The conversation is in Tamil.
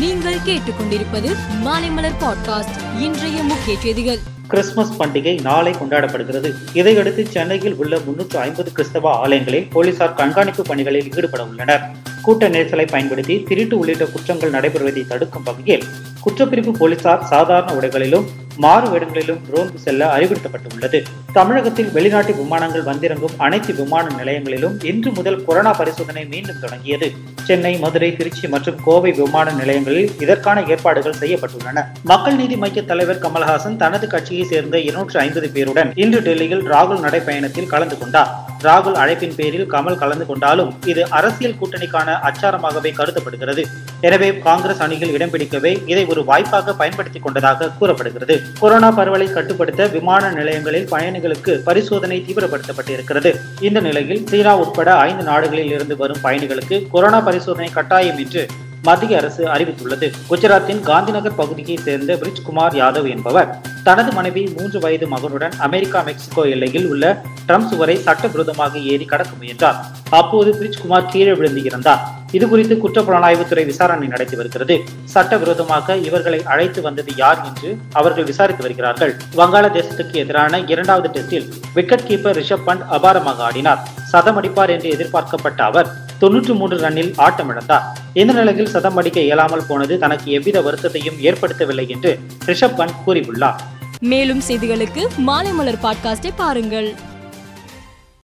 நீங்கள் கேட்டுக்கொண்டிருப்பது மாலைமலர் பாட்காஸ்ட் இன்றைய முக்கிய செய்திகள். கிறிஸ்துமஸ் பண்டிகை நாளை கொண்டாடப்படுகிறது. இதையடுத்து சென்னையில் உள்ள முன்னூற்று ஐம்பது கிறிஸ்தவ ஆலயங்களில் போலீசார் கண்காணிப்பு பணிகளில் ஈடுபட உள்ளனர். கூட்ட நெரிசலை பயன்படுத்தி திருட்டு உள்ளிட்ட குற்றங்கள் நடைபெறுவதை தடுக்கும் வகையில் குற்றப்பிரிவு போலீசார் சாதாரண உடைகளிலும் மாறு வேடங்களிலும் ரோந்து செல்ல அறிவுறுத்தப்பட்டுள்ளது. தமிழகத்தில் வெளிநாட்டு விமானங்கள் வந்திறங்கும் அனைத்து விமான நிலையங்களிலும் இன்று முதல் கொரோனா பரிசோதனை மீண்டும் தொடங்கியது. சென்னை மதுரை திருச்சி மற்றும் கோவை விமான நிலையங்களில் இதற்கான ஏற்பாடுகள் செய்யப்பட்டுள்ளன. மக்கள் நீதி மைய தலைவர் கமல்ஹாசன் தனது கட்சியை சேர்ந்த இருநூற்றி ஐம்பது பேருடன் இன்று டெல்லியில் ராகுல் நடைப்பயணத்தில் கலந்து கொண்டார். ராகுல் அழைப்பின் பேரில் கமல் கலந்து கொண்டாலும் இது அரசியல் கூட்டணிக்கான அச்சாரமாகவே கருதப்படுகிறது. எனவே காங்கிரஸ் அணியில் இடம் பிடிக்கவே இதை ஒரு வாய்ப்பாக பயன்படுத்திக் கொண்டதாக கூறப்படுகிறது. கொரோனா பரவலை கட்டுப்படுத்த விமான நிலையங்களில் பயணிகளுக்கு பரிசோதனை தீவிரப்படுத்தப்பட்டிருக்கிறது. இந்த நிலையில் சீனா உட்பட ஐந்து நாடுகளில் இருந்து வரும் பயணிகளுக்கு கொரோனா பரிசோதனை கட்டாயம் என்று மத்திய அரசு அறிவித்துள்ளது. குஜராத்தின் காந்திநகர் பகுதியை சேர்ந்த பிரிஜ்குமார் யாதவ் என்பவர் தனது மனைவி மூன்று வயது மகனுடன் அமெரிக்கா மெக்சிகோ எல்லையில் உள்ள ட்ரம்ப் சுவரை சட்டவிரோதமாக ஏறி கடக்க முயன்றார். அப்போது பிரிஜ்குமார் கீழே விழுந்து இறந்தார். இது குறித்து குற்றப்புலனாய்வுத்துறை விசாரணை நடத்தி வருகிறது. சட்டவிரோதமாக இவர்களை அழைத்து வந்தது யார் என்று அவர்கள் விசாரித்து வருகிறார்கள். வங்காளதேசத்துக்கு எதிரான இரண்டாவது டெஸ்டில் விக்கெட் கீப்பர் ரிஷப் பண்ட் அபாரமாக ஆடினார். சதம் அடிப்பார் என்று எதிர்பார்க்கப்பட்ட அவர் தொன்னூற்று மூன்று ரன்னில் ஆட்டமிழந்தார். இந்த நிலையில் சதம் அடிக்க இயலாமல் போனது தனக்கு எவ்வித வருத்தத்தையும் ஏற்படுத்தவில்லை என்று ரிஷப் பண்ட் கூறியுள்ளார். மேலும் செய்திகளுக்கு மாலை மலர் பாட்காஸ்டை பாருங்கள்.